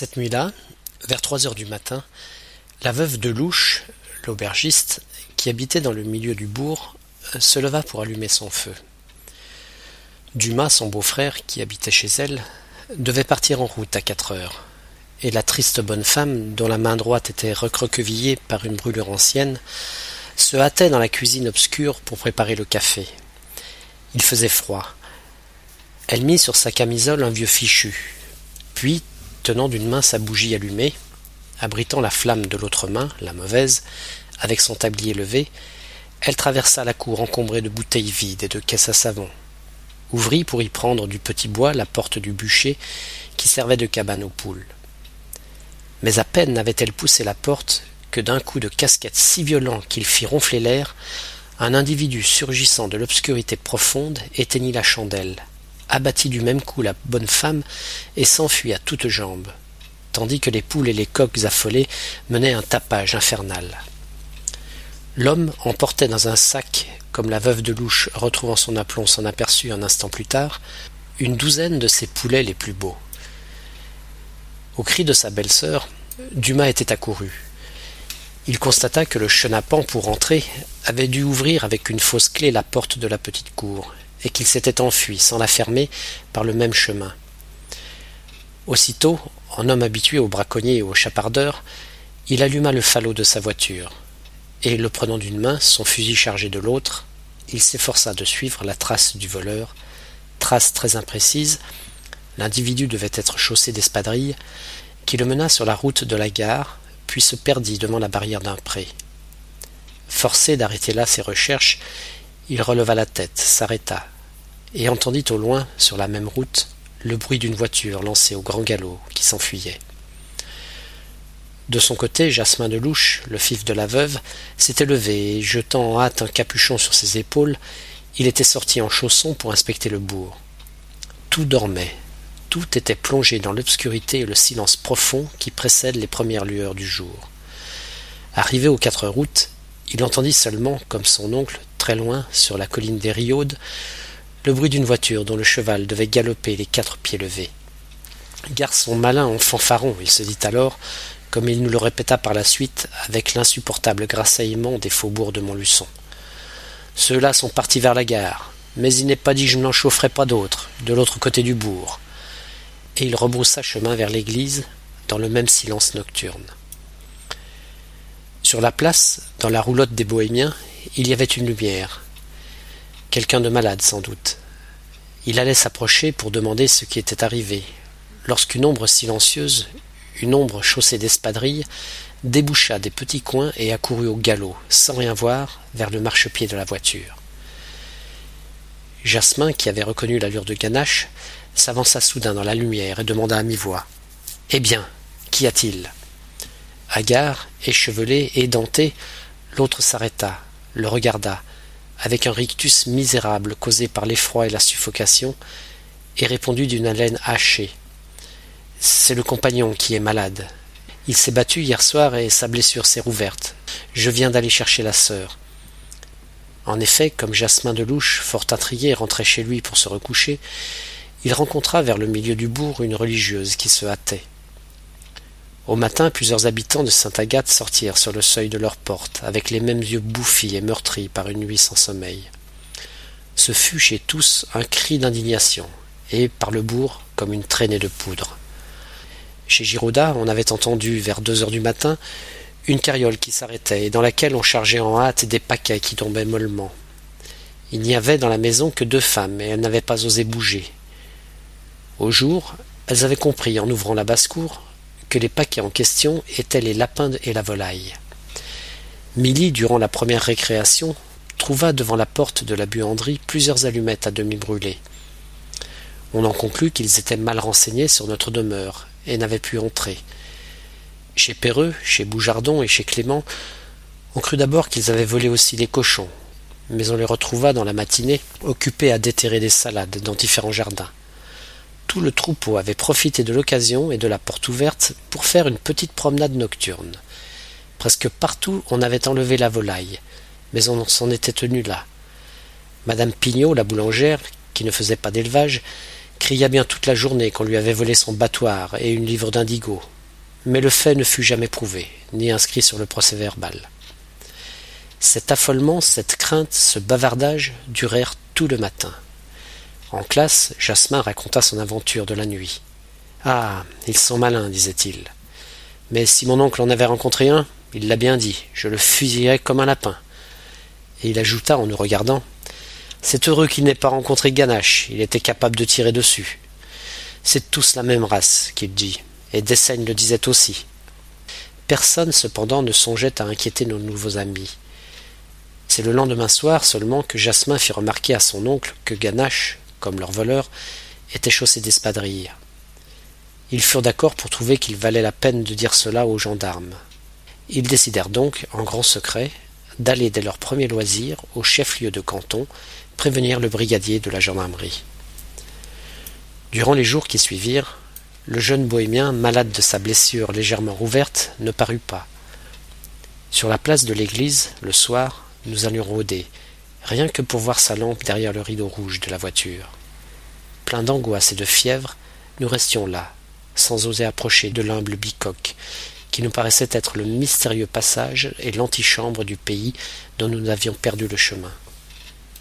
Cette nuit-là, vers trois heures du matin, la veuve de Louche, l'aubergiste, qui habitait dans le milieu du bourg, se leva pour allumer son feu. Dumas, son beau-frère, qui habitait chez elle, devait partir en route à quatre heures, et la triste bonne femme, dont la main droite était recroquevillée par une brûlure ancienne, se hâtait dans la cuisine obscure pour préparer le café. Il faisait froid. Elle mit sur sa camisole un vieux fichu, puis, tenant d'une main sa bougie allumée, abritant la flamme de l'autre main, la mauvaise, avec son tablier levé, elle traversa la cour encombrée de bouteilles vides et de caisses à savon, ouvrit pour y prendre du petit bois la porte du bûcher qui servait de cabane aux poules. Mais à peine avait-elle poussé la porte que d'un coup de casquette si violent qu'il fit ronfler l'air, un individu surgissant de l'obscurité profonde éteignit la chandelle, abattit du même coup la bonne femme et s'enfuit à toutes jambes, tandis que les poules et les coqs affolés menaient un tapage infernal. L'homme emportait dans un sac, comme la veuve de Louche, retrouvant son aplomb, s'en aperçut un instant plus tard, une douzaine de ses poulets les plus beaux. Au cri de sa belle-sœur, Dumas était accouru. Il constata que le chenapan, pour entrer, avait dû ouvrir avec une fausse clé la porte de la petite cour, et qu'il s'était enfui, sans la fermer, par le même chemin. Aussitôt, en homme habitué aux braconniers et aux chapardeurs, il alluma le falot de sa voiture, et, le prenant d'une main, son fusil chargé de l'autre, il s'efforça de suivre la trace du voleur, trace très imprécise, l'individu devait être chaussé d'espadrilles, qui le mena sur la route de la gare, puis se perdit devant la barrière d'un pré. Forcé d'arrêter là ses recherches, il releva la tête, s'arrêta, et entendit au loin, sur la même route, le bruit d'une voiture lancée au grand galop qui s'enfuyait. De son côté, Jasmin de Louche, le fif de la veuve, s'était levé et, jetant en hâte un capuchon sur ses épaules, il était sorti en chaussons pour inspecter le bourg. Tout dormait, tout était plongé dans l'obscurité et le silence profond qui précèdent les premières lueurs du jour. Arrivé aux quatre routes, il entendit seulement, comme son oncle, très loin, sur la colline des Riaudes, le bruit d'une voiture dont le cheval devait galoper les quatre pieds levés. Garçon malin en fanfaron, il se dit alors, comme il nous le répéta par la suite avec l'insupportable grassaillement des faubourgs de Montluçon. Ceux-là sont partis vers la gare, mais il n'est pas dit que je n'en chaufferai pas d'autres, de l'autre côté du bourg. Et il rebroussa chemin vers l'église, dans le même silence nocturne. Sur la place, dans la roulotte des bohémiens, il y avait une lumière. Quelqu'un de malade, sans doute. Il allait s'approcher pour demander ce qui était arrivé, lorsqu'une ombre silencieuse, une ombre chaussée d'espadrilles, déboucha des petits coins et accourut au galop, sans rien voir, vers le marchepied de la voiture. Jasmin, qui avait reconnu l'allure de Ganache, s'avança soudain dans la lumière et demanda à mi-voix. Eh bien, qu'y a-t-il? Hagard, échevelé, édenté, l'autre s'arrêta, le regarda, avec un rictus misérable causé par l'effroi et la suffocation, et répondit d'une haleine hachée. C'est le compagnon qui est malade. Il s'est battu hier soir et sa blessure s'est rouverte. Je viens d'aller chercher la sœur. En effet, comme Jasmin de Louche, fort intrigué, rentrait chez lui pour se recoucher, il rencontra vers le milieu du bourg une religieuse qui se hâtait. Au matin, plusieurs habitants de Sainte-Agathe sortirent sur le seuil de leur porte, avec les mêmes yeux bouffis et meurtris par une nuit sans sommeil. Ce fut chez tous un cri d'indignation, et par le bourg comme une traînée de poudre. Chez Giraudat, on avait entendu, vers deux heures du matin, une carriole qui s'arrêtait et dans laquelle on chargeait en hâte des paquets qui tombaient mollement. Il n'y avait dans la maison que deux femmes et elles n'avaient pas osé bouger. Au jour, elles avaient compris, en ouvrant la basse-cour, que les paquets en question étaient les lapins et la volaille. Milly, durant la première récréation, trouva devant la porte de la buanderie plusieurs allumettes à demi brûlées. On en conclut qu'ils étaient mal renseignés sur notre demeure et n'avait pu entrer. Chez Perreux, chez Boujardon et chez Clément, on crut d'abord qu'ils avaient volé aussi les cochons, mais on les retrouva dans la matinée occupés à déterrer des salades dans différents jardins. Tout le troupeau avait profité de l'occasion et de la porte ouverte pour faire une petite promenade nocturne. Presque partout on avait enlevé la volaille, mais on s'en était tenu là. Madame Pignot, la boulangère, qui ne faisait pas d'élevage, cria bien toute la journée qu'on lui avait volé son battoir et une livre d'indigo, mais le fait ne fut jamais prouvé, ni inscrit sur le procès verbal. Cet affolement, cette crainte, ce bavardage durèrent tout le matin. En classe, Jasmin raconta son aventure de la nuit. Ah. Ils sont malins, disait-il. Mais si mon oncle en avait rencontré un, il l'a bien dit, je le fusillerais comme un lapin. Et il ajouta en nous regardant. C'est heureux qu'il n'ait pas rencontré Ganache, il était capable de tirer dessus. C'est tous la même race, qu'il dit, et Dessaigne le disait aussi. Personne cependant ne songeait à inquiéter nos nouveaux amis. C'est le lendemain soir seulement que Jasmin fit remarquer à son oncle que Ganache, comme leur voleur, était chaussé d'espadrilles. Ils furent d'accord pour trouver qu'il valait la peine de dire cela aux gendarmes. Ils décidèrent donc, en grand secret, d'aller dès leur premier loisir au chef-lieu de canton prévenir le brigadier de la gendarmerie. Durant les jours qui suivirent, le jeune bohémien, malade de sa blessure légèrement rouverte, ne parut pas. Sur la place de l'église, le soir, nous allions rôder, rien que pour voir sa lampe derrière le rideau rouge de la voiture. Plein d'angoisse et de fièvre, nous restions là, sans oser approcher de l'humble bicoque, qui nous paraissait être le mystérieux passage et l'antichambre du pays dont nous avions perdu le chemin.